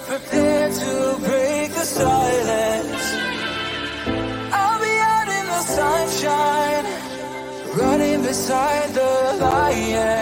are prepared to break the silence. I'll be out in the sunshine, running beside the lions.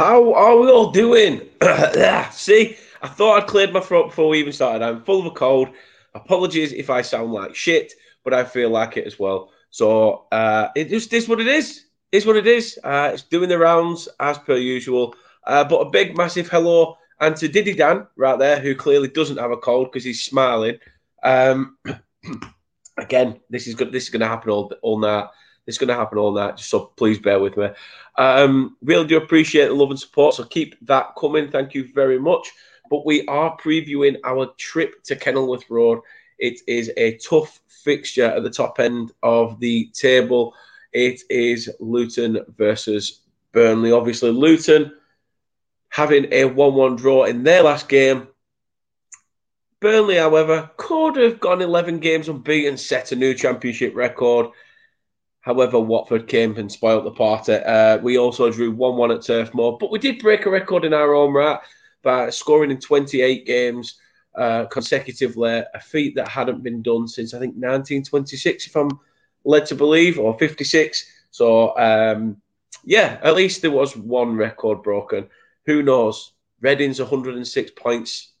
How are we all doing? See, I thought I'd cleared my throat before we even started. I'm full of a cold. Apologies if I sound like shit, but I feel like it as well. So uh, it just is what it is. Is what it is. Uh, it's doing the rounds as per usual. Uh, but a big, massive hello and to Diddy Dan right there, who clearly doesn't have a cold because he's smiling. Um, again, this is good. This is going to happen all all night. Is going to happen all night. So please bear with me. Um, really do appreciate the love and support. So keep that coming. Thank you very much. But we are previewing our trip to Kenilworth Road. It is a tough fixture at the top end of the table. It is Luton versus Burnley. Obviously, Luton having a 1 1 draw in their last game. Burnley, however, could have gone 11 games unbeaten, set a new championship record. However, Watford came and spoiled the party. Uh, we also drew 1 1 at Turf Moor, but we did break a record in our own right by scoring in 28 games uh, consecutively, a feat that hadn't been done since I think 1926, if I'm led to believe, or 56. So, um, yeah, at least there was one record broken. Who knows? Reading's 106 points,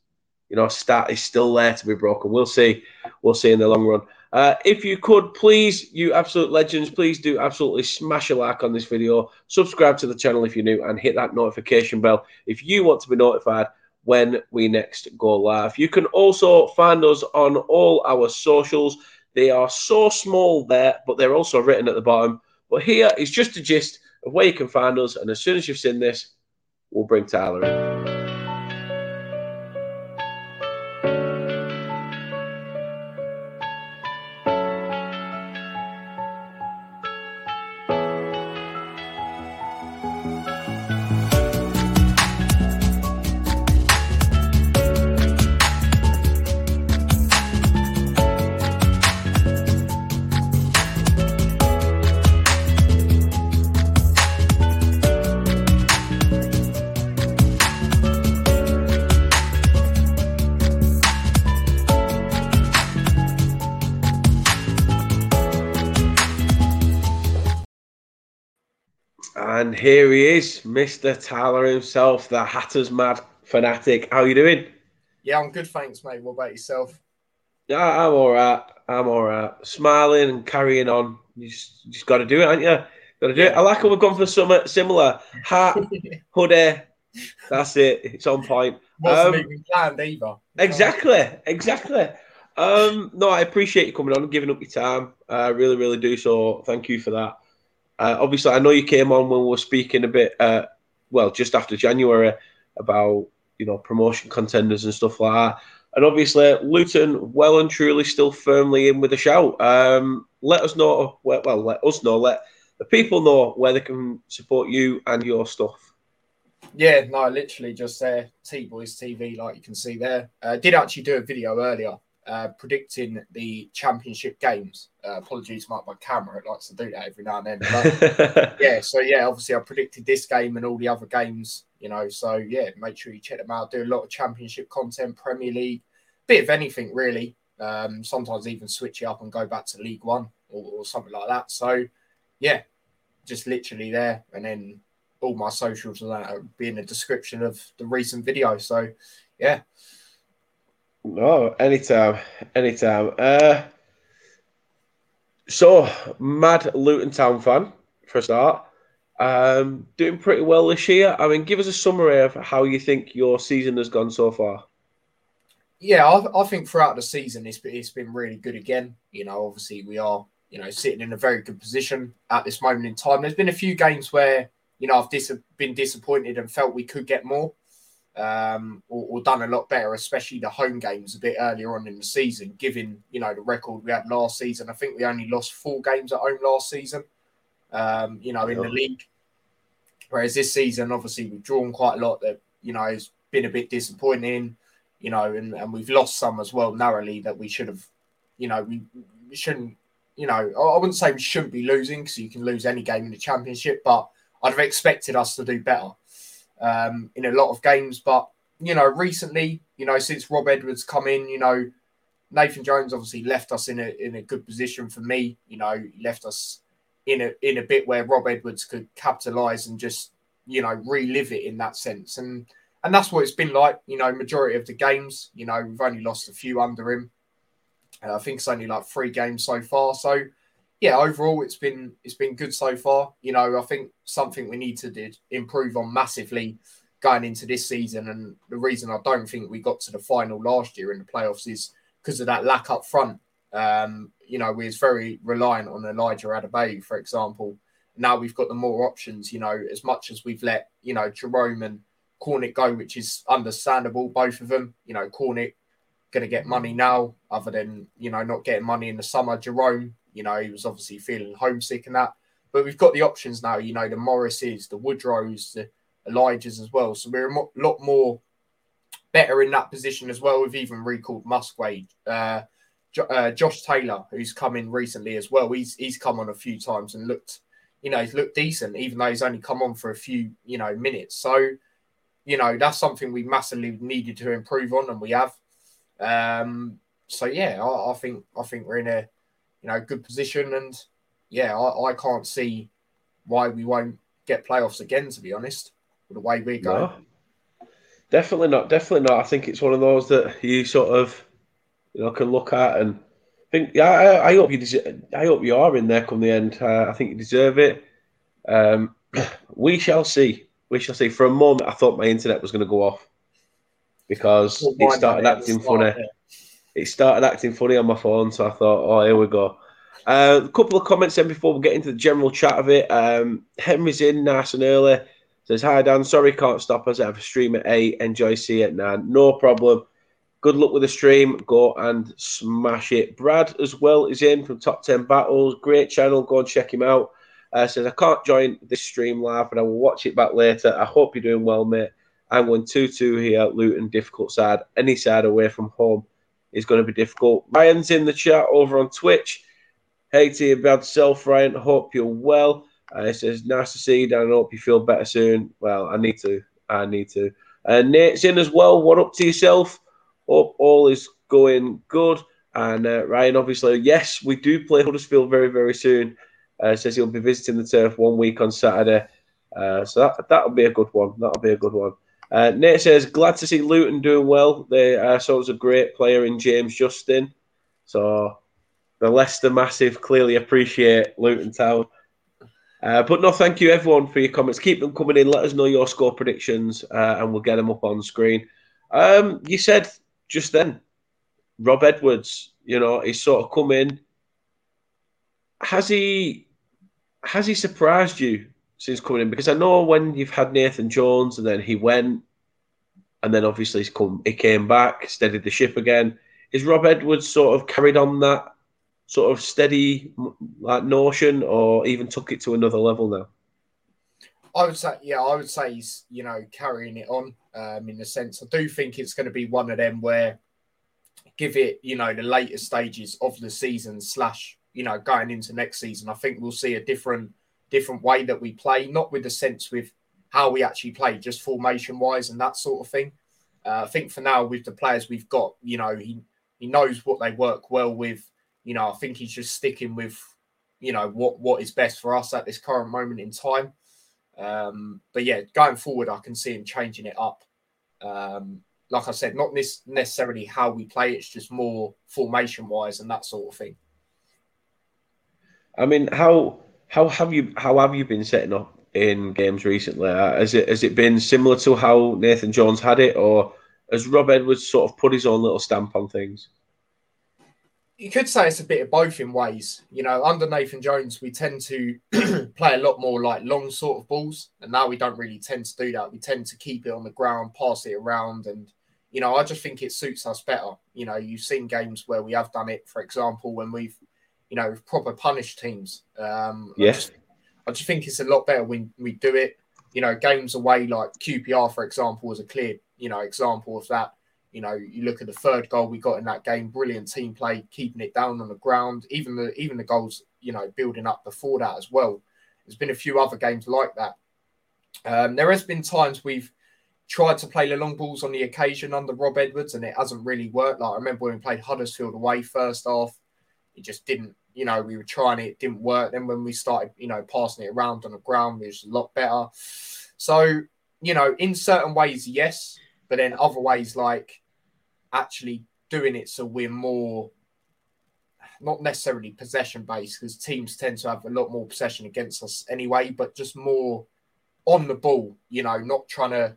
you know, stat is still there to be broken. We'll see. We'll see in the long run. Uh, if you could, please, you absolute legends, please do absolutely smash a like on this video. Subscribe to the channel if you're new and hit that notification bell if you want to be notified when we next go live. You can also find us on all our socials. They are so small there, but they're also written at the bottom. But here is just a gist of where you can find us. And as soon as you've seen this, we'll bring Tyler in. And here he is, Mr. Tyler himself, the Hatter's Mad fanatic. How you doing? Yeah, I'm good, thanks, mate. What about yourself? Yeah, I'm all right. I'm all right. Smiling and carrying on. You just, just got to do it, ain't you? Got to do it. I like how we've gone for something similar. Hat, hoodie. That's it. It's on point. Wasn't Um, even planned either. Exactly, exactly. Um, no, I appreciate you coming on and giving up your time. I really, really do. So thank you for that. Uh, obviously, I know you came on when we were speaking a bit, uh, well, just after January about you know promotion contenders and stuff like that. And obviously, Luton well and truly still firmly in with a shout. Um, let us know. Well, well, let us know. Let the people know where they can support you and your stuff. Yeah, no, literally just there. T Boys TV, like you can see there. Uh, did actually do a video earlier uh, predicting the championship games. Uh, apologies, Mark, my camera. It likes to do that every now and then. But yeah, so yeah, obviously I predicted this game and all the other games, you know. So yeah, make sure you check them out. Do a lot of championship content, Premier League, bit of anything really. Um, sometimes even switch it up and go back to League One or, or something like that. So yeah, just literally there, and then all my socials and that will be in the description of the recent video. So yeah, No, anytime, anytime. Uh, so, mad Luton Town fan for a start. Um, doing pretty well this year. I mean, give us a summary of how you think your season has gone so far. Yeah, I, I think throughout the season it's been, it's been really good again. You know, obviously we are you know sitting in a very good position at this moment in time. There's been a few games where you know I've dis- been disappointed and felt we could get more um, or, or, done a lot better, especially the home games a bit earlier on in the season, given you know the record we had last season. I think we only lost four games at home last season. Um, you know, in the league. Whereas this season, obviously, we've drawn quite a lot that you know has been a bit disappointing. You know, and, and we've lost some as well narrowly that we should have. You know, we, we shouldn't. You know, I wouldn't say we shouldn't be losing because you can lose any game in the championship, but I'd have expected us to do better um, in a lot of games. But you know, recently, you know, since Rob Edwards come in, you know, Nathan Jones obviously left us in a in a good position for me. You know, left us in a in a bit where Rob Edwards could capitalise and just you know relive it in that sense. And and that's what it's been like. You know, majority of the games, you know, we've only lost a few under him. Uh, I think it's only like three games so far. So yeah, overall it's been it's been good so far. You know, I think something we need to did improve on massively going into this season. And the reason I don't think we got to the final last year in the playoffs is because of that lack up front. Um, you know, we was very reliant on Elijah Adebayo, for example. Now we've got the more options, you know, as much as we've let, you know, Jerome and Cornick go, which is understandable, both of them. You know, Cornick going to get money now, other than, you know, not getting money in the summer. Jerome, you know, he was obviously feeling homesick and that. But we've got the options now, you know, the Morrises, the Woodrows, the Elijahs as well. So we're a mo- lot more better in that position as well. We've even recalled Muskwe. Uh, jo- uh, Josh Taylor, who's come in recently as well, he's he's come on a few times and looked, you know, he's looked decent, even though he's only come on for a few, you know, minutes. So, you know, that's something we massively needed to improve on, and we have. Um, so yeah, I, I think I think we're in a you know, good position. And yeah, I, I can't see why we won't get playoffs again, to be honest, with the way we're going. No, definitely not. Definitely not. I think it's one of those that you sort of, you know, can look at and think. Yeah, I, I hope you. Deserve, I hope you are in there come the end. Uh, I think you deserve it. Um, we shall see. We shall see. For a moment, I thought my internet was going to go off because well, it started acting funny it started acting funny on my phone, so I thought, oh, here we go. Uh, a couple of comments then before we get into the general chat of it. Um, Henry's in nice and early. Says, Hi, Dan. Sorry, can't stop us. I have a stream at 8. Enjoy, see at 9. No problem. Good luck with the stream. Go and smash it. Brad, as well, is in from Top 10 Battles. Great channel. Go and check him out. Uh, says, I can't join this stream live, but I will watch it back later. I hope you're doing well, mate. I'm going 2 2 here Luton. Difficult side. Any side away from home is going to be difficult. Ryan's in the chat over on Twitch. Hey to your bad self, Ryan. Hope you're well. Uh, it says, nice to see you, Dan. I hope you feel better soon. Well, I need to. I need to. And uh, Nate's in as well. What up to yourself? Hope all is going good. And uh, Ryan, obviously, yes, we do play Huddersfield very, very soon. Uh, says he'll be visiting the turf one week on Saturday. Uh, so that, that'll be a good one. That'll be a good one. Uh, Nate says, glad to see Luton doing well. They uh, was a great player in James Justin. So the Leicester Massive clearly appreciate Luton Town. Uh, but no, thank you everyone for your comments. Keep them coming in. Let us know your score predictions, uh, and we'll get them up on screen. Um, you said just then, Rob Edwards. You know, he's sort of come in. Has he? Has he surprised you since coming in? Because I know when you've had Nathan Jones and then he went, and then obviously he's come, he came back, steadied the ship again. Is Rob Edwards sort of carried on that sort of steady like notion, or even took it to another level now? I would say, yeah, I would say he's you know carrying it on um, in the sense. I do think it's going to be one of them where give it you know the later stages of the season slash you know going into next season. I think we'll see a different different way that we play, not with the sense with how we actually play, just formation wise and that sort of thing. Uh, I think for now, with the players we've got, you know, he he knows what they work well with. You know, I think he's just sticking with, you know, what what is best for us at this current moment in time. Um, but yeah, going forward, I can see him changing it up. Um, like I said, not this necessarily how we play; it's just more formation wise and that sort of thing. I mean, how how have you how have you been setting up in games recently? Uh, has it has it been similar to how Nathan Jones had it, or has Rob Edwards sort of put his own little stamp on things? You could say it's a bit of both in ways. You know, under Nathan Jones, we tend to play a lot more like long sort of balls, and now we don't really tend to do that. We tend to keep it on the ground, pass it around, and you know, I just think it suits us better. You know, you've seen games where we have done it, for example, when we've, you know, proper punish teams. Um, yes. I just, I just think it's a lot better when we do it. You know, games away like QPR, for example, was a clear, you know, example of that. You know, you look at the third goal we got in that game, brilliant team play, keeping it down on the ground. Even the even the goals, you know, building up before that as well. There's been a few other games like that. Um, there has been times we've tried to play the long balls on the occasion under Rob Edwards, and it hasn't really worked. Like I remember when we played Huddersfield away first half, it just didn't. You know, we were trying it, it didn't work. Then when we started, you know, passing it around on the ground, it was a lot better. So, you know, in certain ways, yes, but then other ways, like actually doing it so we're more not necessarily possession based because teams tend to have a lot more possession against us anyway, but just more on the ball, you know, not trying to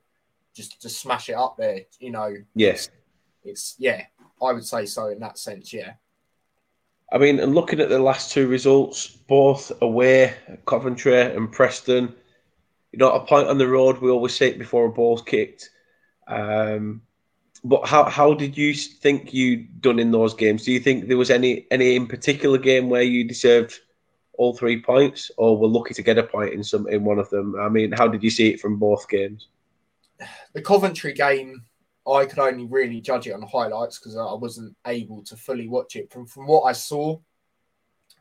just to smash it up there. You know. Yes. It's yeah. I would say so in that sense. Yeah. I mean, and looking at the last two results, both away, Coventry and Preston, you know, a point on the road, we always say it before a ball's kicked. Um, but how, how did you think you done in those games? Do you think there was any any in particular game where you deserved all three points, or were lucky to get a point in some in one of them? I mean, how did you see it from both games? the Coventry game, I could only really judge it on highlights because I wasn't able to fully watch it. From from what I saw,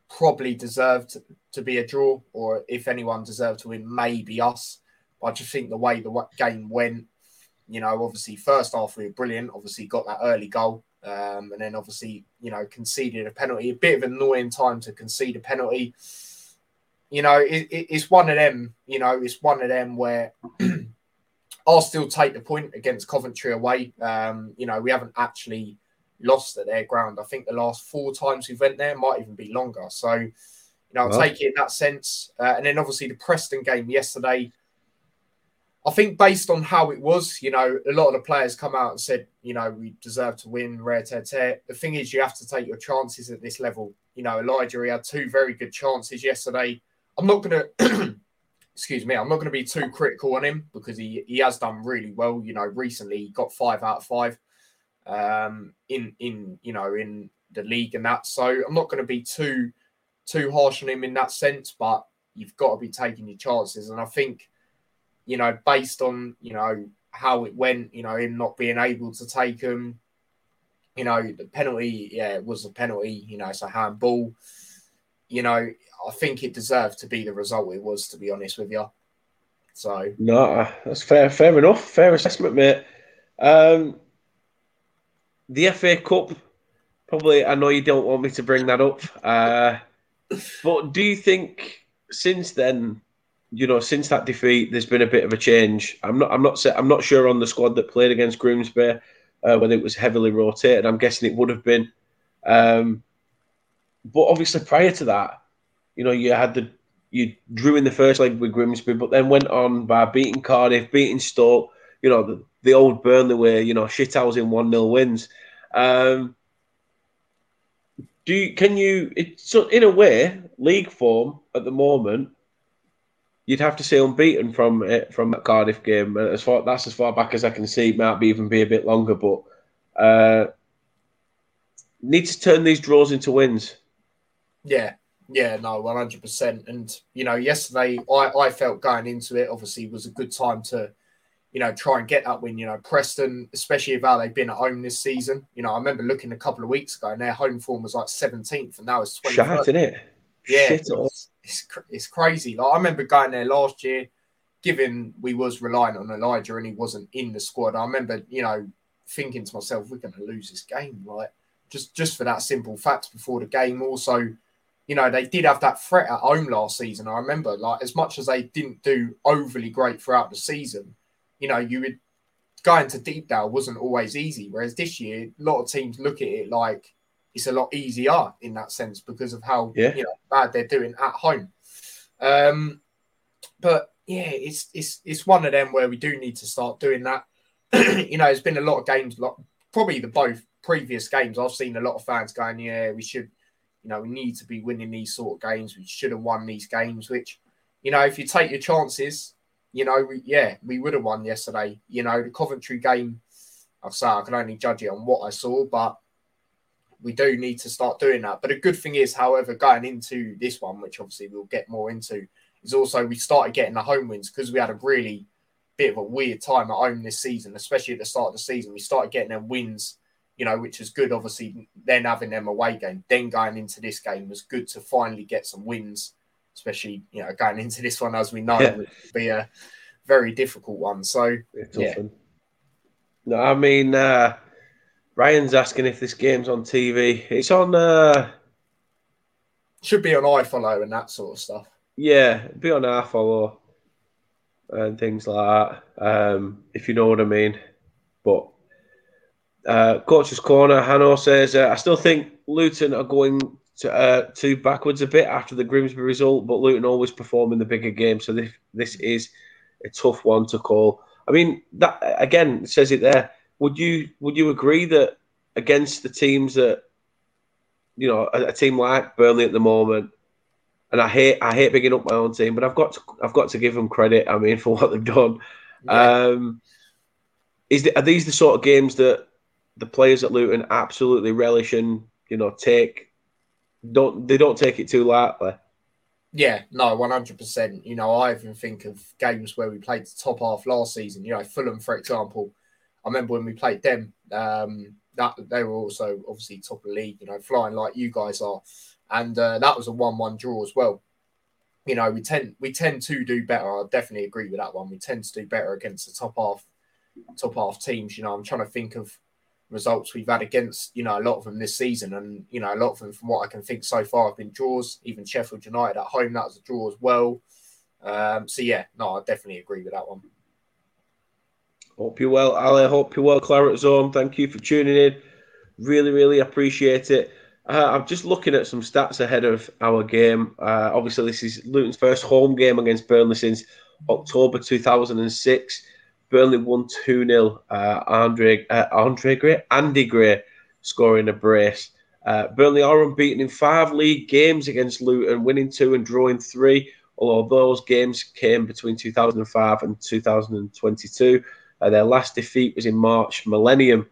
probably deserved to be a draw, or if anyone deserved to win, maybe us. But I just think the way the game went, you know, obviously first half we were brilliant. Obviously got that early goal, um, and then obviously you know conceded a penalty. A bit of an annoying time to concede a penalty. You know, it, it, it's one of them. You know, it's one of them where I'll still take the point against Coventry away. Um, you know, we haven't actually lost at their ground. I think the last four times we went there might even be longer. So, you know, I'll well. take it in that sense. Uh, and then obviously the Preston game yesterday. I think based on how it was, you know, a lot of the players come out and said, you know, we deserve to win, rare tear tear. The thing is, you have to take your chances at this level. You know, Elijah, he had two very good chances yesterday. I'm not going to excuse me, I'm not going to be too critical on him because he, he has done really well. You know, recently he got five out of five um, in in you know in the league and that. So I'm not going to be too too harsh on him in that sense, but you've got to be taking your chances. And I think, you know, based on you know how it went, you know, him not being able to take him, you know, the penalty, yeah, was a penalty. You know, it's a handball. You know, I think it deserved to be the result it was, to be honest with you. So no, that's fair. Fair enough. Fair assessment, mate. Um, the FA Cup. Probably, I know you don't want me to bring that up, uh, but do you think since then, you know, since that defeat, there's been a bit of a change? I'm not. I'm not. I'm not sure on the squad that played against Grimsby uh, whether it was heavily rotated. I'm guessing it would have been. Um, but obviously, prior to that, you know, you had the you drew in the first leg with Grimsby, but then went on by beating Cardiff, beating Stoke, you know, the, the old Burnley way, you know, shithousing 1 0 wins. Um, do you, can you, it, so in a way, league form at the moment, you'd have to say unbeaten from it, from that Cardiff game. And as far that's as far back as I can see, it might be even be a bit longer, but uh, need to turn these draws into wins. Yeah, yeah, no, one hundred percent. And you know, yesterday I, I felt going into it obviously was a good time to, you know, try and get that win. You know, Preston, especially if how they've been at home this season. You know, I remember looking a couple of weeks ago and their home form was like seventeenth, and now it's twenty. Shit, isn't it? Yeah, Shit it's, oh. it's, it's crazy. Like I remember going there last year, given we was relying on Elijah and he wasn't in the squad. I remember, you know, thinking to myself, we're going to lose this game, right? just just for that simple fact before the game. Also you know, they did have that threat at home last season. I remember, like, as much as they didn't do overly great throughout the season, you know, you would going to Deepdale wasn't always easy. Whereas this year, a lot of teams look at it like it's a lot easier in that sense because of how yeah. you know bad they're doing at home. Um, but yeah, it's it's it's one of them where we do need to start doing that. you know, there's been a lot of games, like probably the both previous games. I've seen a lot of fans going, "Yeah, we should, you know, we need to be winning these sort of games. We should have won these games." Which, you know, if you take your chances, you know, we, yeah, we would have won yesterday. You know, the Coventry game, I've said I can only judge it on what I saw, but we do need to start doing that. But a good thing is, however, going into this one, which obviously we'll get more into, is also we started getting the home wins because we had a really bit of a weird time at home this season, especially at the start of the season. We started getting them wins, you know, which is good. Obviously, then having them away game, then going into this game was good to finally get some wins, especially you know going into this one as we know yeah. would be a very difficult one. So yeah. No, I mean uh, Ryan's asking if this game's on TV. It's on. Uh... Should be on iFollow and that sort of stuff. Yeah, be on iFollow and things like that. Um, if you know what I mean. But uh, coach's corner, Hanno says, uh, I still think Luton are going to uh, to backwards a bit after the Grimsby result, but Luton always perform in the bigger game, so this this is a tough one to call. I mean, that again says it there. Would you would you agree that against the teams that you know a, a team like Burnley at the moment, and I hate I hate picking up my own team, but I've got to I've got to give them credit. I mean, for what they've done. Yeah. Um, is the, are these the sort of games that the players at Luton absolutely relish you know take don't they don't take it too lightly? Yeah, no, one hundred percent. You know, I even think of games where we played the top half last season. You know, Fulham, for example. I remember when we played them. Um, that they were also obviously top of the league. You know, flying like you guys are and uh, that was a one-one draw as well. You know, we tend we tend to do better. I definitely agree with that one. We tend to do better against the top half top half teams. You know, I'm trying to think of results we've had against you know a lot of them this season, and you know a lot of them from what I can think so far have been draws. Even Sheffield United at home that was a draw as well. Um, so yeah, no, I definitely agree with that one. Hope you're well, Ali. Hope you're well, Claret Zone. Thank you for tuning in. Really, really appreciate it. Uh, I'm just looking at some stats ahead of our game. Uh, obviously, this is Luton's first home game against Burnley since October 2006. Burnley won 2 0. Uh, Andre, uh, Andre Gray, Andy Gray scoring a brace. Uh, Burnley are unbeaten in five league games against Luton, winning two and drawing three, although those games came between 2005 and 2022. Uh, their last defeat was in March Millennium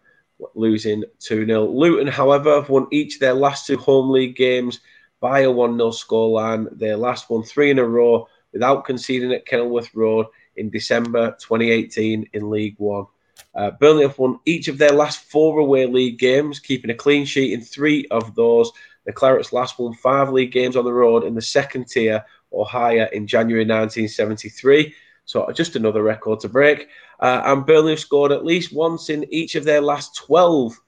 losing 2 0. Luton, however, have won each of their last two home league games by a 1 0 scoreline. Their last one three in a row without conceding at Kenilworth Road in December 2018 in League One. Uh, Burnley have won each of their last four away league games, keeping a clean sheet in three of those. The Clarets last won five league games on the road in the second tier or higher in January 1973. So just another record to break. Uh, and Burnley have scored at least once in each of their last 12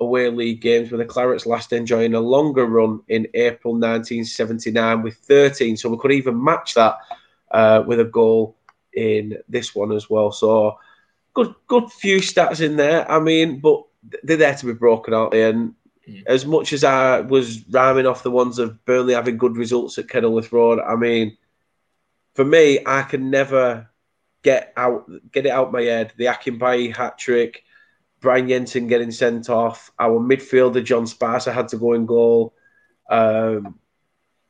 away league games, with the Clarets last enjoying a longer run in April 1979 with 13. So we could even match that uh, with a goal in this one as well. So good, good few stats in there. I mean, but they're there to be broken, aren't they? And mm. as much as I was rhyming off the ones of Burnley having good results at Kenilworth Road, I mean, for me, I can never get out, get it out my head. The Akinbiyi hat trick, Brian Jensen getting sent off. Our midfielder John Spicer had to go in goal. Um,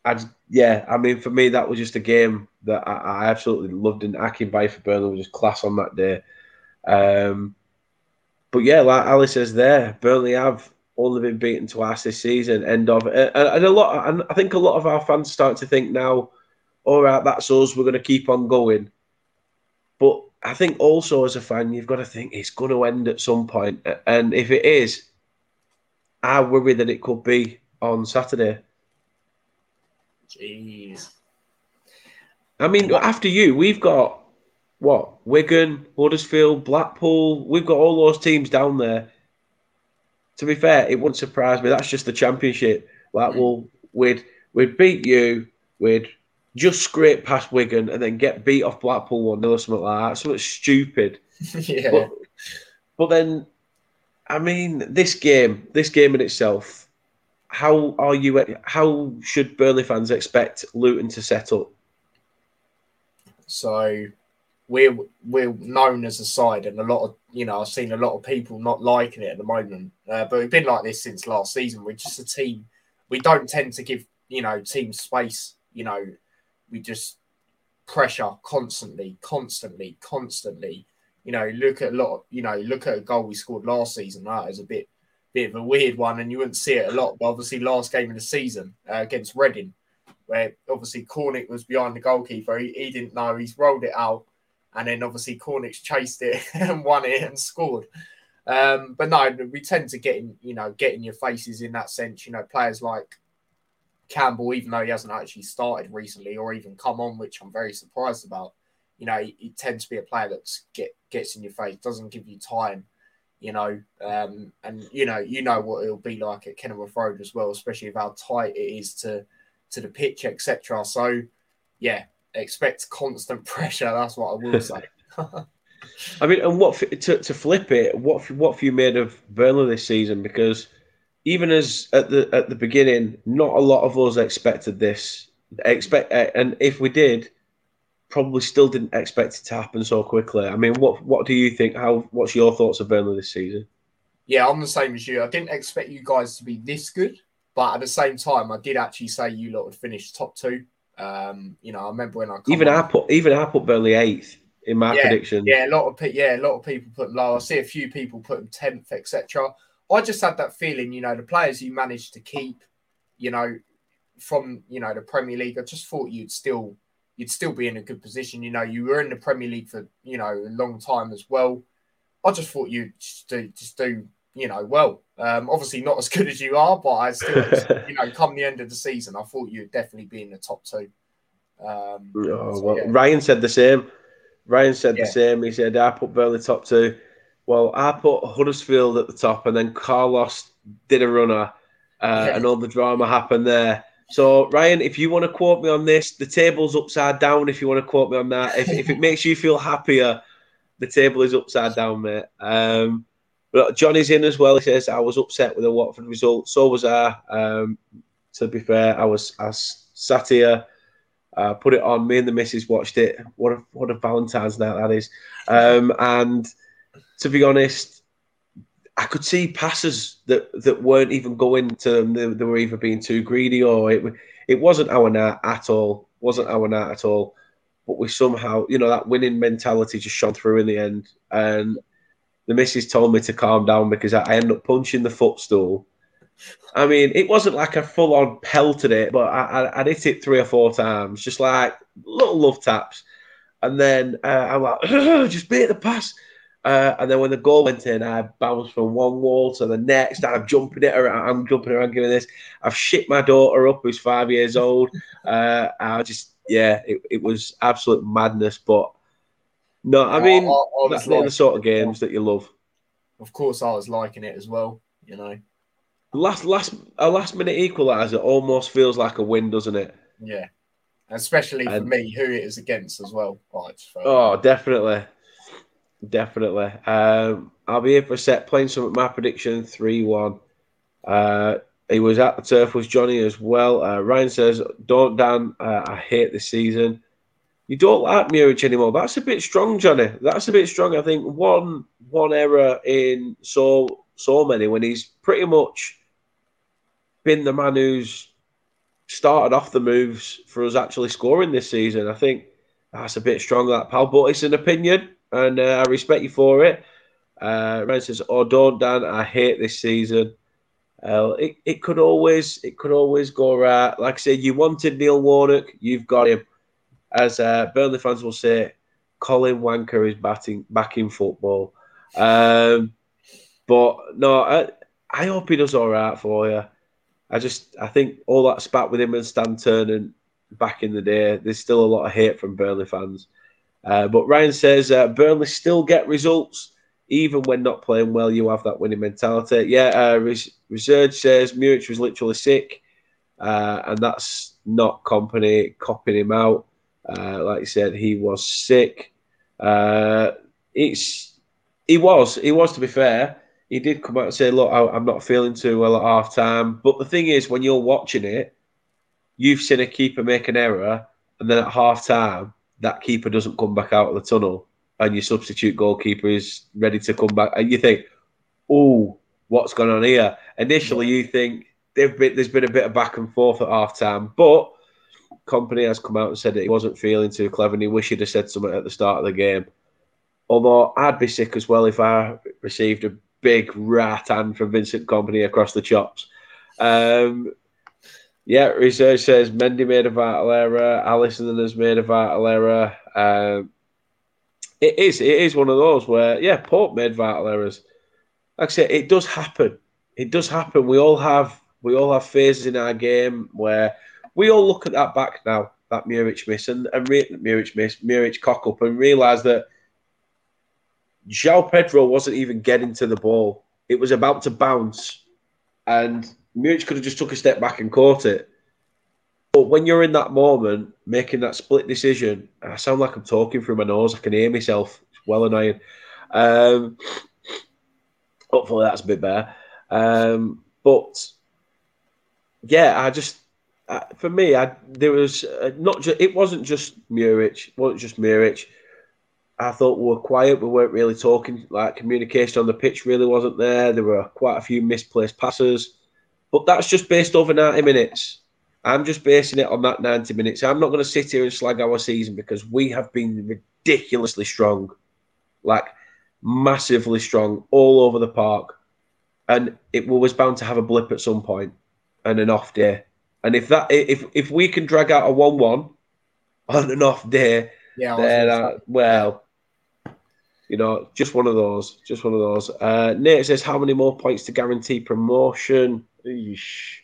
I yeah, I mean for me that was just a game that I, I absolutely loved. And Akinbiyi for Burnley was just class on that day. Um, but yeah, like Ali says there, Burnley have only been beaten twice this season. End of and, and a lot. And I think a lot of our fans start to think now, all right, that's us. We're going to keep on going. But I think also as a fan, you've got to think it's going to end at some point. And if it is, I worry that it could be on Saturday. Jeez. I mean, after you, we've got what? Wigan, Huddersfield, Blackpool. We've got all those teams down there. To be fair, it wouldn't surprise me. That's just the championship. Like, mm. well, we'd we'd beat you. We'd just scrape past Wigan and then get beat off Blackpool 1 0 or something like that. Something stupid. yeah. But, but then, I mean, this game, this game in itself, how are you? How should Burnley fans expect Luton to set up? So we're we're known as a side, and a lot of you know I've seen a lot of people not liking it at the moment. Uh, but we've been like this since last season. We're just a team. We don't tend to give you know team space. You know, we just pressure constantly, constantly, constantly. You know, look at a lot. Of, you know, look at a goal we scored last season. That is a bit bit of a weird one, and you wouldn't see it a lot. But obviously, last game of the season uh, against Reading, where obviously Cornick was behind the goalkeeper, he, he didn't know. He's rolled it out and then obviously Cornick chased it and won it and scored. Um, but no, we tend to get in, you know, get in your faces in that sense. You know, players like Campbell, even though he hasn't actually started recently or even come on, which I'm very surprised about. You know, he, he tends to be a player that get gets in your face, doesn't give you time. You know, um, and you know, you know what it'll be like at Kenilworth Road as well, especially with how tight it is to to the pitch, etc. So, yeah, expect constant pressure. That's what I will say. I mean, and what to, to flip it? What what have you made of Burnley this season? Because even as at the at the beginning, not a lot of us expected this. Expect and if we did, probably still didn't expect it to happen so quickly. I mean, what what do you think? How what's your thoughts of Burnley this season? Yeah, I'm the same as you. I didn't expect you guys to be this good, but at the same time, I did actually say you lot would finish top two. Um, you know, I remember when I even I put even I put Burnley eighth in my yeah, prediction. Yeah, a lot of yeah, a lot of people put them low. I see a few people put them tenth, etc. I just had that feeling, you know, the players you managed to keep, you know, from you know the Premier League. I just thought you'd still you'd still be in a good position. You know, you were in the Premier League for you know a long time as well. I just thought you'd just do just do you know well. Um, obviously not as good as you are, but I still you know come the end of the season, I thought you'd definitely be in the top two. Um, oh, so, well, yeah. Ryan said the same. Ryan said yeah. the same. He said, I put Burnley top two. Well, I put Huddersfield at the top, and then Carlos did a runner, uh, yeah. and all the drama happened there. So, Ryan, if you want to quote me on this, the table's upside down. If you want to quote me on that, if, if it makes you feel happier, the table is upside down, mate. Um, but Johnny's in as well. He says, I was upset with the Watford result. So was I. Um, to be fair, I was I sat here uh, put it on. Me and the missus watched it. What a what a Valentine's night that is. Um, and to be honest, I could see passes that that weren't even going to them. They, they were either being too greedy or it it wasn't our night at all. Wasn't our night at all. But we somehow, you know, that winning mentality just shone through in the end. And the missus told me to calm down because I, I ended up punching the footstool I mean, it wasn't like a full on pelted it, but I, I, would hit it three or four times, just like little love taps. And then uh, I'm like, just beat the pass. Uh, and then when the goal went in, I bounced from one wall to the next. I'm jumping it around. I'm jumping around giving this. I've shit my daughter up, who's five years old. Uh, I just, yeah, it, it was absolute madness. But no, I mean, I, I that's like, the sort of games that you love. Of course, I was liking it as well. You know, last last a last minute equaliser almost feels like a win, doesn't it? Yeah, especially for and, me, who it is against as well. oh, definitely, definitely. Um, I'll be here for a set playing some of my prediction three one. Uh, he was at the turf with Johnny as well. Uh, Ryan says, "Don't Dan, uh, I hate this season." You don't like Muric anymore. That's a bit strong, Johnny. That's a bit strong. I think one one error in so so many when he's pretty much been the man who's started off the moves for us actually scoring this season. I think that's a bit strong, that pal, but it's an opinion, and uh, I respect you for it. Uh, Ryan says, "Oh, don't Dan, I hate this season." Uh, it, it could always it could always go right. Like I said, you wanted Neil Warnock, you've got him. As uh, Burnley fans will say, Colin Wanker is batting back in football. Um, but no, I, I hope he does all right for you. I just I think all that spat with him and Stan Ternent back in the day, there's still a lot of hate from Burnley fans. Uh, but Ryan says uh, Burnley still get results even when not playing well. You have that winning mentality. Yeah, uh, Resurge says Muric was literally sick, uh, and that's not Kompany copying him out. Uh, like I said, he was sick. Uh, it's he was he was to be fair he did come out and say, "Look, I, am not feeling too well at half time." But the thing is, when you're watching it, you've seen a keeper make an error, and then at half time, that keeper doesn't come back out of the tunnel and your substitute goalkeeper is ready to come back, and you think, oh, what's going on here? Initially, you think been, there's been a bit of back and forth at half time, but Kompany has come out and said that he wasn't feeling too clever and he wished he'd have said something at the start of the game. Although I'd be sick as well if I received a big rat hand from Vincent Kompany across the chops. Um, yeah, research says Mendy made a vital error, Alisson has made a vital error. Um, it is, it is one of those where, yeah, Pope made vital errors. Like I said, it does happen. It does happen. We all have, we all have phases in our game where we all look at that back now, that Muric miss, and, and re- Muric miss, Muric cock up, and realise that João Pedro wasn't even getting to the ball. It was about to bounce, and Muric could have just took a step back and caught it. But when you're in that moment, making that split decision, I sound like I'm talking through my nose. I can hear myself. It's well annoying. Um, hopefully that's a bit better. Um, but yeah, I just for me, I there was uh, not just it wasn't just Muric, it wasn't just Muric. I thought we were quiet. We weren't really talking. Like communication on the pitch really wasn't there. There were quite a few misplaced passes, but that's just based over ninety minutes. I'm just basing it on that 90 minutes. I'm not going to sit here and slag our season because we have been ridiculously strong, like massively strong all over the park. And it was bound to have a blip at some point and an off day. And if that if if we can drag out a one one on an off day, yeah, then uh, well, you know, just one of those, just one of those. Uh, Nate says, "How many more points to guarantee promotion?" Eesh.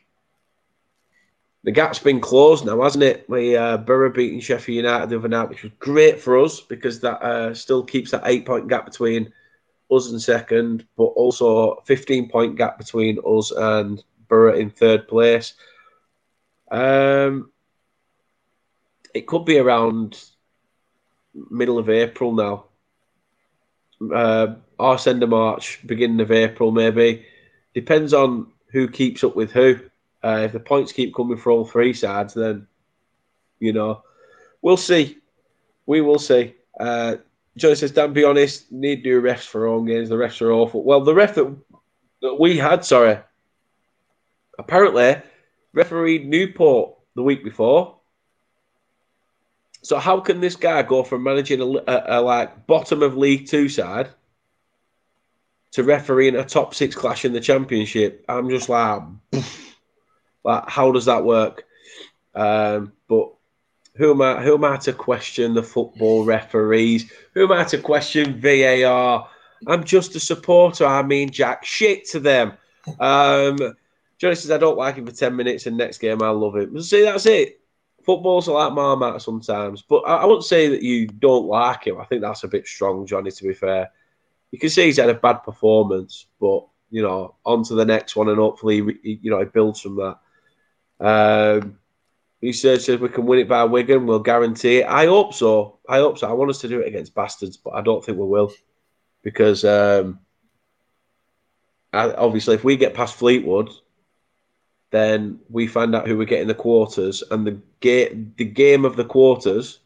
The gap's been closed now, hasn't it? We uh, Boro beating Sheffield United the other night, which was great for us because that uh, still keeps that eight point gap between us and second, but also 15 point gap between us and Boro in third place. Um, it could be around middle of April now. Uh, our end of March, beginning of April, maybe. Depends on who keeps up with who. Uh, if the points keep coming for all three sides, then you know we'll see. We will see. Uh, Joe says, "Dan, be honest. Need new refs for home games. The refs are awful." Well, the ref that, that we had, sorry, apparently refereed Newport the week before. So how can this guy go from managing a, a, a like bottom of League Two side to refereeing a top six clash in the Championship? I'm just like, like how does that work? Um, but who am I? Who am I to question the football referees? Who am I to question VAR? I'm just a supporter. I mean, jack shit to them. Um, Johnny says, I don't like him for 10 minutes, and next game I'll love him. See, that's it. Football's like Marmite sometimes. But I, I wouldn't say that you don't like him. I think that's a bit strong, Johnny, to be fair. You can see he's had a bad performance, but, you know, on to the next one, and hopefully, you know, he builds from that. Um, Research says we can win it by Wigan. We'll guarantee it. I hope so. I hope so. I want us to do it against bastards, but I don't think we will because um, I, obviously, if we get past Fleetwood, then we find out who we get in the quarters, and the the game of the quarters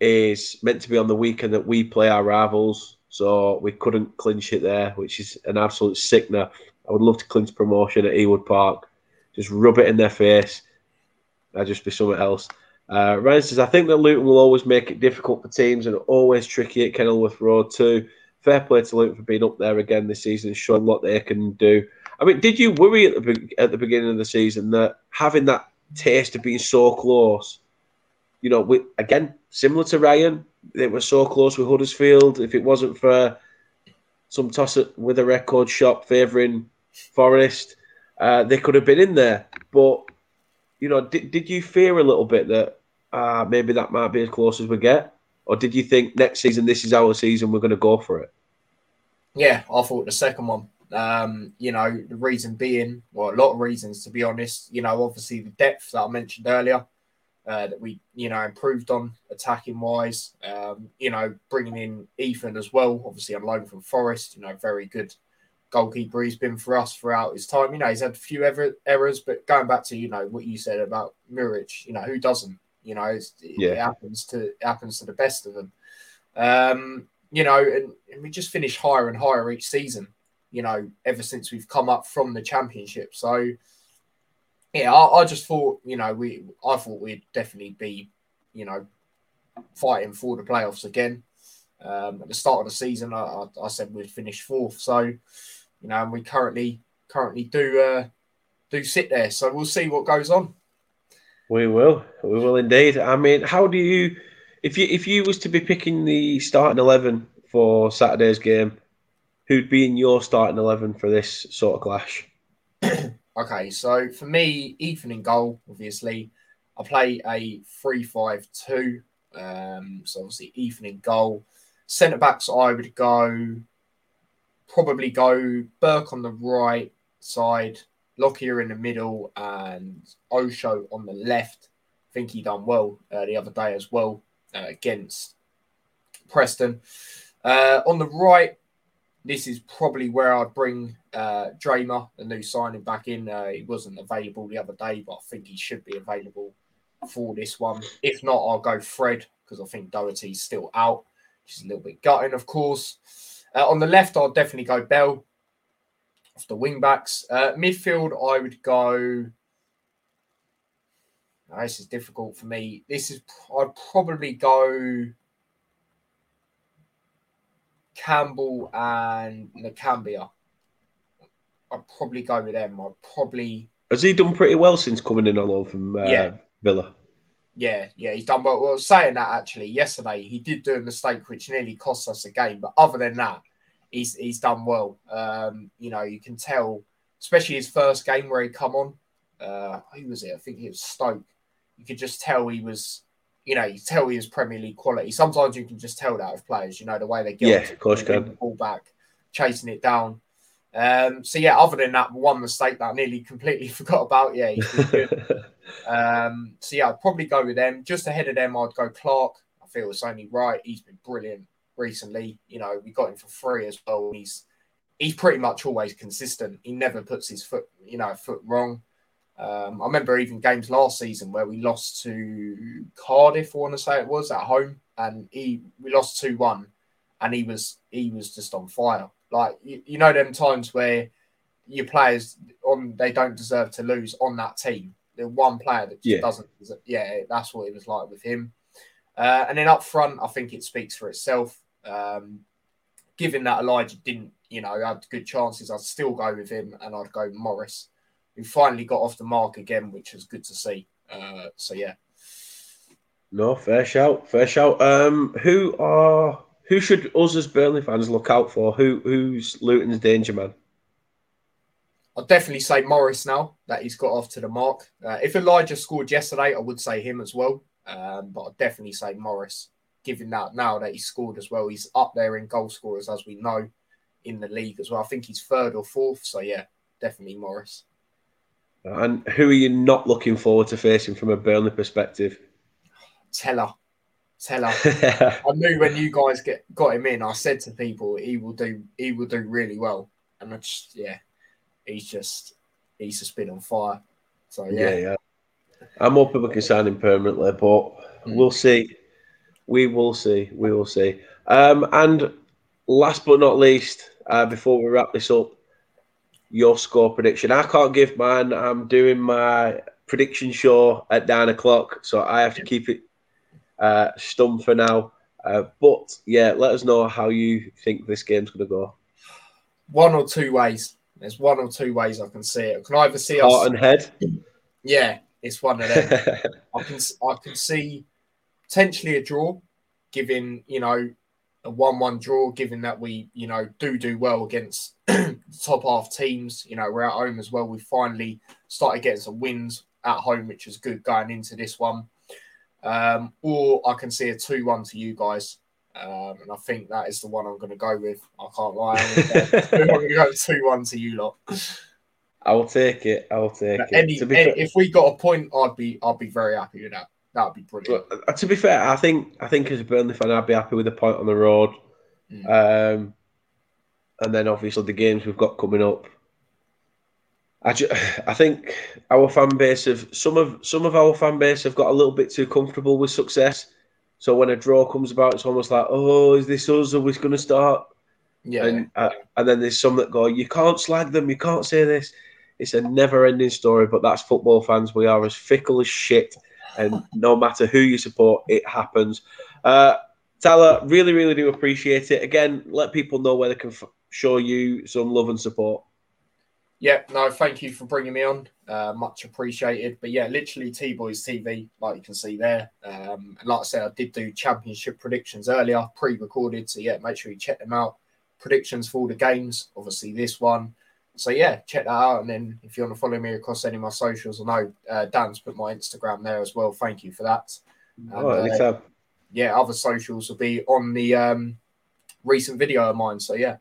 is meant to be on the weekend that we play our rivals. So we couldn't clinch it there, which is an absolute sickener. I would love to clinch promotion at Ewood Park, just rub it in their face. That'd just be something else. Uh, Ryan says, I think that Luton will always make it difficult for teams and always tricky at Kenilworth Road too. Fair play to Luton for being up there again this season, showing what they can do. I mean, did you worry at the at the beginning of the season that having that taste of being so close, you know, we, again similar to Ryan, they were so close with Huddersfield. If it wasn't for some toss with a record shop favouring Forest, uh, they could have been in there. But you know, did, did you fear a little bit that uh, maybe that might be as close as we get, or did you think next season this is our season, we're going to go for it? Yeah, I thought the second one. Um, you know, the reason being, well, a lot of reasons to be honest. You know, obviously the depth that I mentioned earlier, uh, that we, you know, improved on attacking wise. Um, you know, bringing in Ethan as well, obviously on loan from Forest. You know, very good goalkeeper he's been for us throughout his time. You know, he's had a few ever, errors, but going back to you know what you said about Muric, you know, who doesn't? You know, it's, it Yeah. happens to it happens to the best of them. Um, you know, and, and we just finish higher and higher each season. You know, ever since we've come up from the championship. So, yeah, I, I just thought, you know, we I thought we'd definitely be, you know, fighting for the playoffs again. Um, at the start of the season, I, I, I said we'd finish fourth. So, you know, and we currently currently do uh, do sit there. So we'll see what goes on. We will. We will indeed. I mean, how do you if you if you was to be picking the starting eleven for Saturday's game, who'd be in your starting eleven for this sort of clash? Okay, so for me, Ethan in goal, obviously. I play a 3 5 2. Um, so obviously, Ethan in goal. Centre backs, I would go probably go Burke on the right side, Lockyer in the middle, and Osho on the left. I think he done well uh, the other day as well uh, against Preston. Uh, on the right, this is probably where I'd bring uh, Drameh, the new signing, back in. Uh, he wasn't available the other day, but I think he should be available for this one. If not, I'll go Fred because I think Doughty's still out, which is a little bit gutting, of course. Uh, on the left, I'll definitely go Bell off the wing backs. Uh, midfield, I would go. Now, this is difficult for me. This is I'd probably go Campbell and Nakamba. I'd probably go with them. I'd probably Has he done pretty well since coming in on loan from uh, Yeah. Villa? Yeah, yeah, he's done well. Well, saying that actually, yesterday he did do a mistake which nearly cost us a game, but other than that, he's he's done well. Um, you know, you can tell, especially his first game where he come on. Uh, who was it? I think it was Stoke. You could just tell he was, you know, you tell he was Premier League quality. Sometimes you can just tell that of players. You know, the way they get Yeah, of course can. ball back, chasing it down. Um, so yeah, other than that one mistake that I nearly completely forgot about. Yeah, he's been good. Um, so yeah, I'd probably go with them. Just ahead of them, I'd go Clark. I feel it's only right. He's been brilliant recently. You know, we got him for free as well. He's he's pretty much always consistent. He never puts his foot, you know, foot wrong. Um, I remember even games last season where we lost to Cardiff. I want to say it was at home, and he we lost two one, and he was he was just on fire. Like you, you know, them times where your players on they don't deserve to lose on that team. The one player that just Yeah. doesn't. Yeah, that's what it was like with him. Uh, and then up front, I think it speaks for itself. Um, given that Elijah didn't, you know, had good chances, I'd still go with him, and I'd go Morris, who finally got off the mark again, which was good to see. Uh, so yeah, no, fair shout, fair shout. Um, who are who should us as Burnley fans look out for? Who who's Luton's danger man? I'd definitely say Morris now that he's got off to the mark. Uh, if Elijah scored yesterday, I would say him as well. Um, but I'd definitely say Morris, given that now that he's scored as well, he's up there in goal scorers as we know in the league as well. I think he's third or fourth. So yeah, definitely Morris. And who are you not looking forward to facing from a Burnley perspective? Tella, Tella. I knew when you guys get got him in, I said to people he will do he will do really well. And I just yeah, he's just he's just been on fire. So yeah, yeah, yeah. I'm hoping we can sign him permanently, but Mm. we'll see. We will see. We will see. Um, and last but not least, uh, before we wrap this up, your score prediction. I can't give mine. I'm doing my prediction show at nine o'clock, so I have to keep it uh, stum for now. Uh, but yeah, let us know how you think this game's going to go. one or two ways. There's one or two ways I can see it. Can I can either see Heart us. and head. Yeah, it's one of them. I can I can see potentially a draw, given you know a one-one draw, given that we you know do do well against top half teams. You know we're at home as well. We finally started getting some wins at home, which is good going into this one. Um, or I can see a two-one to you guys, um, and I think that is the one I'm going to go with. I can't lie. I'm going to go two-one to you lot. I'll take it. I'll take it. Any, To be any- fair- if we got a point, I'd be I'd be very happy with that. That would be brilliant. But, uh, to be fair, I think I think as a Burnley fan, I'd be happy with a point on the road. Mm. Um, and then obviously the games we've got coming up, I, ju- I think our fan base of some of some of our fan base have got a little bit too comfortable with success. So when a draw comes about, it's almost like, oh, is this us? Are we going to start? Yeah, And uh, and then there's some that go, you can't slag them, you can't say this. It's a never-ending story, but that's football fans. We are as fickle as shit, and no matter who you support, it happens. Uh, Tyler, really, really do appreciate it. Again, let people know where they can f- show you some love and support. Yeah, no, thank you for bringing me on. Uh, much appreciated. But yeah, literally T Boys TV, like you can see there. Um, and like I said, I did do championship predictions earlier, pre recorded. So yeah, make sure you check them out. Predictions for all the games, obviously this one. So yeah, check that out. And then if you want to follow me across any of my socials, I know uh, Dan's put my Instagram there as well. Thank you for that. And, Oh, uh, yeah, other socials will be on the um, recent video of mine. So yeah.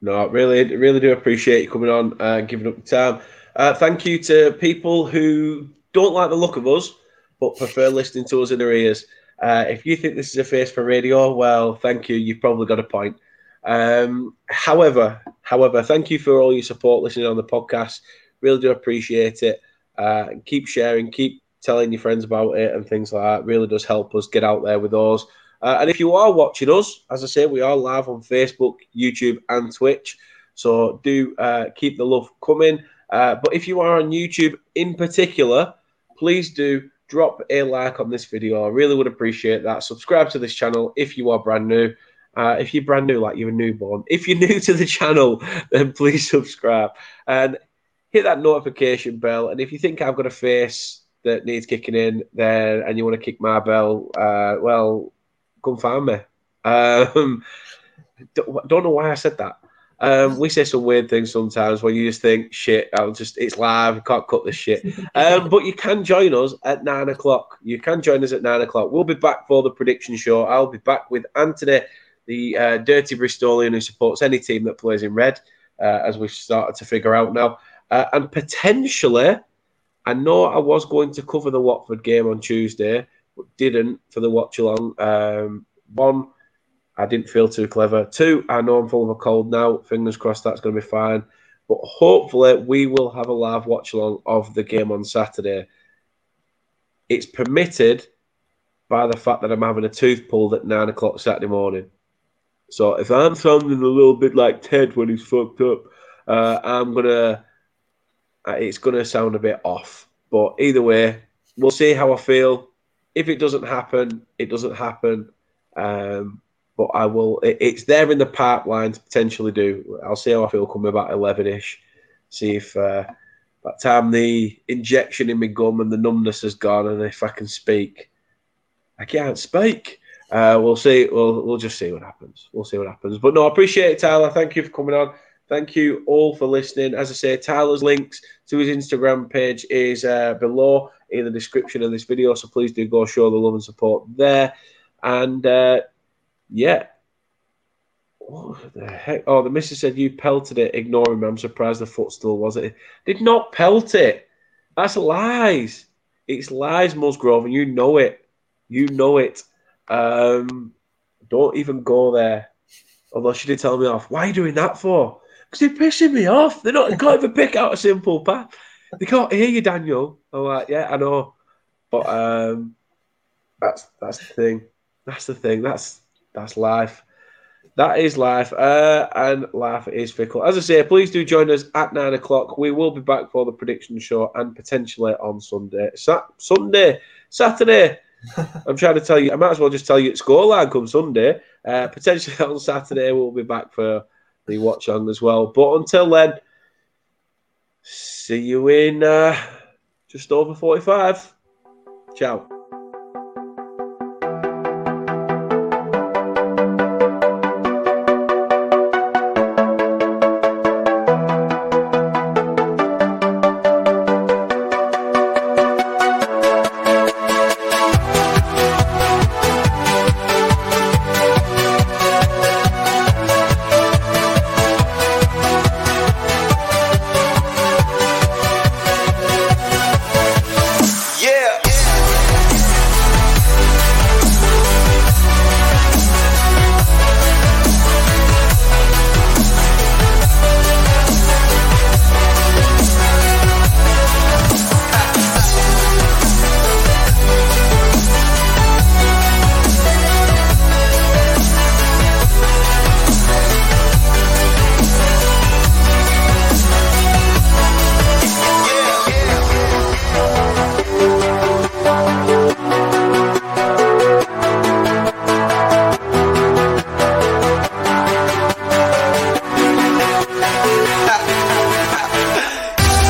No, really, really do appreciate you coming on and giving up your time. Uh, thank you to people who don't like the look of us, but prefer listening to us in their ears. Uh, if you think this is a face for radio, well, thank you. You've probably got a point. Um, however, however, thank you for all your support listening on the podcast. Really do appreciate it. Uh, keep sharing, keep telling your friends about it and things like that. Really does help us get out there with those. Uh, and if you are watching us, as I say, we are live on Facebook, YouTube, and Twitch. So do uh, keep the love coming. Uh, but if you are on YouTube in particular, please do drop a like on this video. I really would appreciate that. Subscribe to this channel if you are brand new. Uh, if you're brand new, like you're a newborn, if you're new to the channel, then please subscribe and hit that notification bell. And if you think I've got a face that needs kicking in, then and you want to kick my bell, uh, well, come find me. Um, don't, know why I said that. Um, we say some weird things sometimes when you just think, shit, I'll just, it's live, can't cut this shit. Um, but you can join us at nine o'clock. You can join us at nine o'clock. We'll be back for the prediction show. I'll be back with Anthony, the uh, dirty Bristolian who supports any team that plays in red, uh, as we've started to figure out now. Uh, and potentially, I know I was going to cover the Watford game on Tuesday, didn't for the watch along. Um, one, I didn't feel too clever. Two, I know I'm full of a cold now. Fingers crossed that's going to be fine. But hopefully, we will have a live watch along of the game on Saturday. It's permitted by the fact that I'm having a tooth pulled at nine o'clock Saturday morning. So if I'm sounding a little bit like Ted when he's fucked up, uh, I'm gonna. uh, It's gonna sound a bit off. But either way, we'll see how I feel. If it doesn't happen, it doesn't happen. Um, but I will. It, it's there in the pipeline to potentially do. I'll see how I feel coming about eleven ish. See if uh, by time the injection in my gum and the numbness has gone, and if I can speak, I can't speak. Uh, we'll see. We'll we'll just see what happens. We'll see what happens. But no, I appreciate it, Tyler. Thank you for coming on. Thank you all for listening. As I say, Tyler's links to his Instagram page is uh, below in the description of this video. So please do go show the love and support there. And uh, yeah. What the heck? Oh, the missus said you pelted it. Ignore him. I'm surprised the footstool was it. Did not pelt it. That's lies. It's lies, Musgrove, and you know it. You know it. Um, don't even go there. Although she did tell me off. Why are you doing that for? Because they're pissing me off. They're not. They can't even pick out a simple path. They can't hear you, Daniel. I'm like, yeah, I know. But um, that's that's the thing. That's the thing. That's that's life. That is life, uh, and life is fickle. As I say, please do join us at nine o'clock. We will be back for the prediction show and potentially on Sunday, Sa- Sunday, Saturday. I'm trying to tell you. I might as well just tell you it's scoreline come Sunday. Uh, potentially on Saturday, we'll be back for the watch on as well. But until then, see you in uh, just over 45. Ciao.